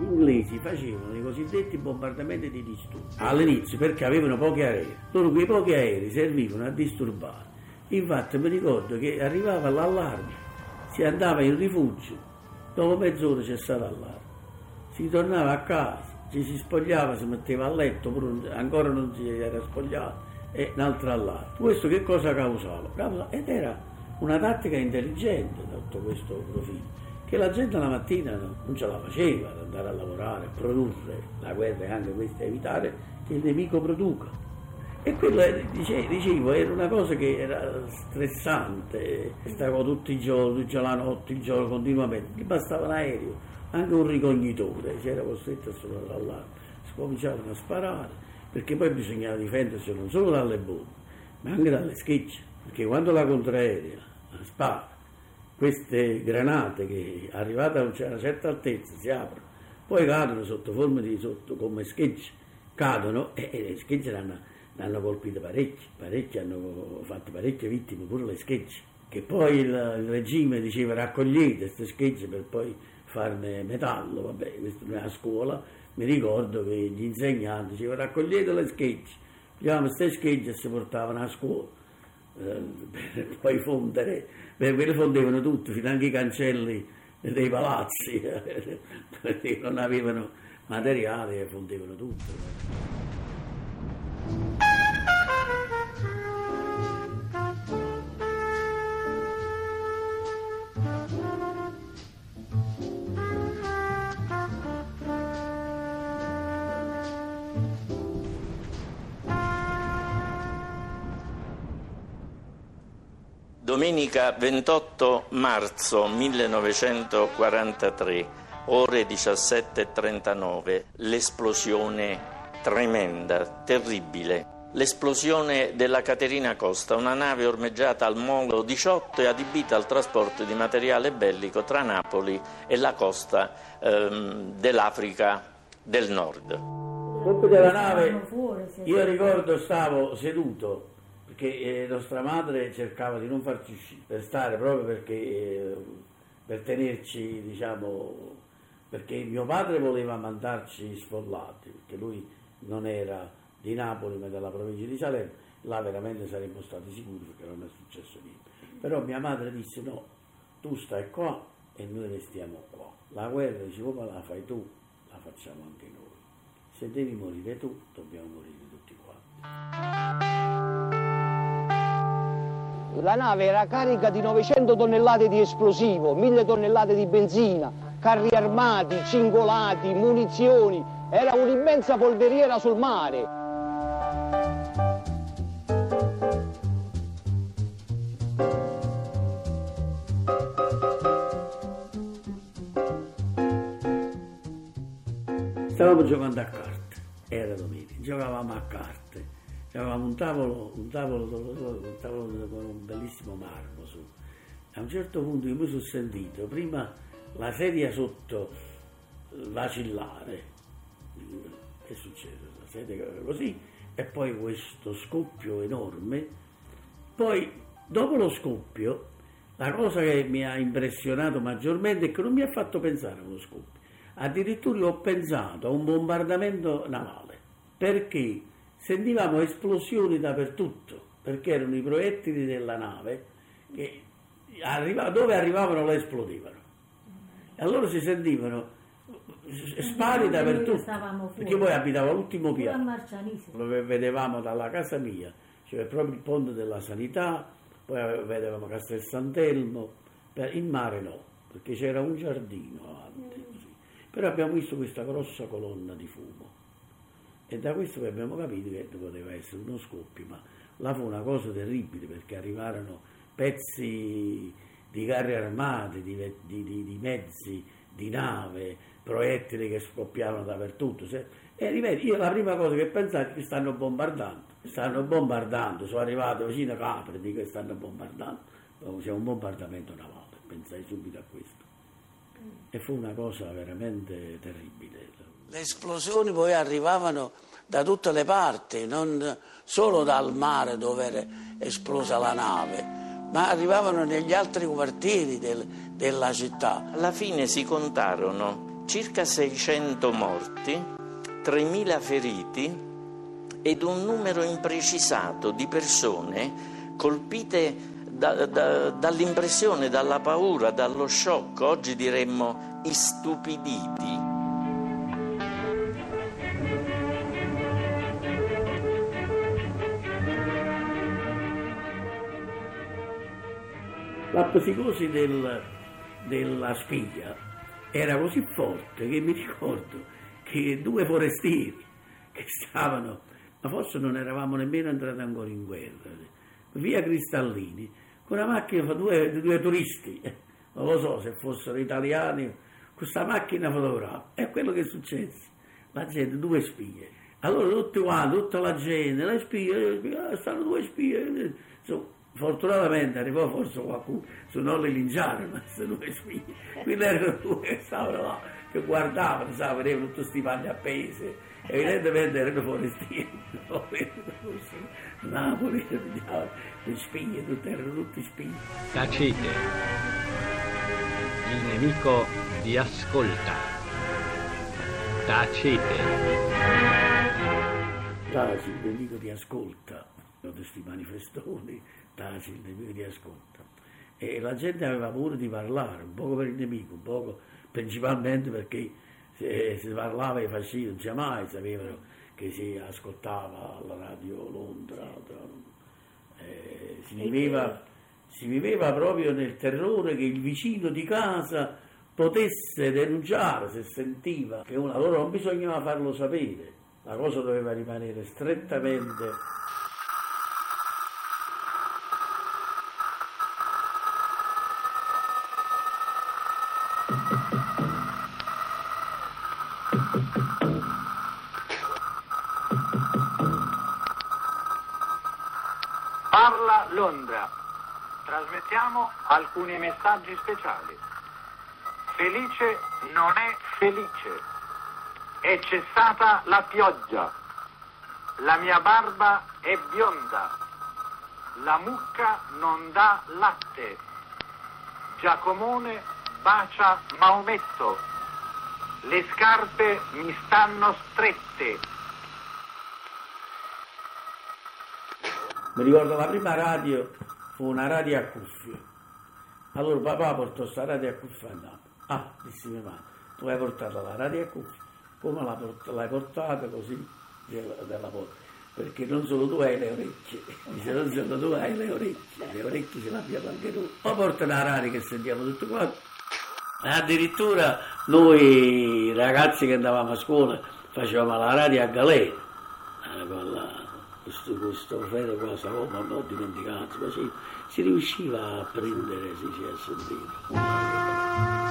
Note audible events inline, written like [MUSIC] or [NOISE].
inglesi facevano i cosiddetti bombardamenti di disturbo all'inizio perché avevano pochi aerei. Loro quei pochi aerei servivano a disturbare. Infatti mi ricordo che arrivava l'allarme, si andava in rifugio, dopo mezz'ora cessava l'allarme. Si tornava a casa, ci si spogliava, si metteva a letto, ancora non si era spogliato, e un altro allarme. Questo che cosa causava? Ed era una tattica intelligente sotto questo profilo che la gente la mattina non ce la faceva ad andare a lavorare, a produrre, la guerra è anche questa, evitare che il nemico produca. E quello, dicevo, era una cosa che era stressante, stavo tutti i giorni, tutti la notte, il giorno, continuamente, gli bastava l'aereo, anche un ricognitore, si era costretto a suonare l'allarme, si cominciavano a sparare, perché poi bisognava difendersi non solo dalle bombe, ma anche dalle schicce, perché quando la contraerea spara, queste granate che arrivate a una certa altezza si aprono, poi cadono sotto forma di sotto come schegge, cadono e, le schegge l'hanno, l'hanno colpito parecchi, parecchi hanno fatto parecchie vittime, pure le schegge, che poi il, il regime diceva raccogliete queste schegge per poi farne metallo, vabbè, questo a scuola mi ricordo che gli insegnanti dicevano raccogliete le schegge, pigliavamo queste schegge e si portavano a scuola [LAUGHS] per poi fondere, per quello fondevano tutto, fino anche i cancelli dei palazzi, [LAUGHS] perché non avevano materiale e fondevano tutto. Domenica 28 marzo 1943, ore 17.39, l'esplosione tremenda, terribile. L'esplosione della Caterina Costa, una nave ormeggiata al Molo 18 e adibita al trasporto di materiale bellico tra Napoli e la costa ehm, dell'Africa del Nord. Dopo della nave, io ricordo stavo seduto perché eh, nostra madre cercava di non farci stare proprio perché, eh, per tenerci, diciamo, perché mio padre voleva mandarci sfollati, perché lui non era di Napoli ma della provincia di Salerno, là veramente saremmo stati sicuri perché non è successo niente. Però mia madre disse no, tu stai qua e noi restiamo qua. La guerra, dice, come la fai tu, la facciamo anche noi. Se devi morire tu, dobbiamo morire tutti quanti. La nave era carica di 900 tonnellate di esplosivo, 1000 tonnellate di benzina, carri armati, cingolati, munizioni. Era un'immensa polveriera sul mare. Stavamo giocando a carte, era domenica, giocavamo a carte avevamo un tavolo, un tavolo, un tavolo con un bellissimo marmo su. A un certo punto io mi sono sentito prima la sedia sotto vacillare, che succede? La sedia così, e poi questo scoppio enorme. Poi, dopo lo scoppio, la cosa che mi ha impressionato maggiormente è che non mi ha fatto pensare a uno scoppio. Addirittura ho pensato a un bombardamento navale. Perché? Sentivamo esplosioni dappertutto, perché erano i proiettili della nave che arriva, dove arrivavano le esplodevano. E allora si sentivano spari dappertutto, perché poi abitavo all'ultimo piano, lo vedevamo dalla casa mia, cioè proprio il ponte della sanità, poi vedevamo Castel Sant'Elmo, il mare no, perché c'era un giardino avanti, così. però abbiamo visto questa grossa colonna di fumo e da questo abbiamo capito che poteva essere uno scoppio, ma là fu una cosa terribile perché arrivarono pezzi di carri armati, di, di, di, di mezzi, di nave, proiettili che scoppiavano dappertutto. E ripeto, io la prima cosa che pensavo è che stanno bombardando, stanno bombardando, sono arrivato vicino a Capri, dico che stanno bombardando, c'è un bombardamento navale, pensai subito a questo. E fu una cosa veramente terribile. Le esplosioni poi arrivavano da tutte le parti, non solo dal mare dove era esplosa la nave, ma arrivavano negli altri quartieri del, della città. Alla fine si contarono circa 600 morti, 3.000 feriti ed un numero imprecisato di persone colpite da, da, dall'impressione, dalla paura, dallo shock, oggi diremmo istupiditi. La psicosi del, della spiglia era così forte che mi ricordo che due forestieri che stavano, ma forse non eravamo nemmeno entrati ancora in guerra, via Cristallini, con una macchina di due, due, turisti, non lo so se fossero italiani, questa macchina fotografava. È quello che è successo. La gente, due spie. Allora tutti quanti, tutta la gente, le spie, le spie ah, stanno due spie. Insomma, Fortunatamente arrivò forse qualcuno, se non le linciare, ma se due spie. Quindi erano due che stavano là, che guardavano, sa, vedevano tutti questi panni appesi. Evidentemente erano forestieri, [LAUGHS] Napoli, [LAUGHS] le spie, tutte, erano tutti spie. Tacite, il nemico vi ascolta. Tacite. Taci, il nemico ti ascolta, tutti questi manifestoni taci, il nemico ti ascolta. E la gente aveva paura di parlare, un poco per il nemico, un poco principalmente perché se si parlava ai fascisti mai sapevano che si ascoltava alla radio Londra. Eh, si, viveva, si viveva proprio nel terrore che il vicino di casa potesse denunciare se sentiva che una, allora non bisognava farlo sapere, la cosa doveva rimanere strettamente Parla Londra. Trasmettiamo alcuni messaggi speciali. Felice non è felice. È cessata la pioggia. La mia barba è bionda. La mucca non dà latte. Giacomone bacia Maometto. Le scarpe mi stanno strette. Mi ricordo la prima radio fu una radio a cuffie. Allora papà portò questa radio a cuffie a Napoli. Ah, disse mia madre, tu hai portato la radio a cuffie, come l'hai portata così della, della? Perché non solo tu hai le orecchie, [LAUGHS] dice non solo tu hai le orecchie, le orecchie ce l'abbiamo anche tu. Poi porta la radio che sentiamo tutto quanto. Addirittura noi ragazzi che andavamo a scuola facevamo la radio a galera, eh, con la questo, questo Fede qua Saloma non ho dimenticato, ma si, si riusciva a prendere, si, si a sentire.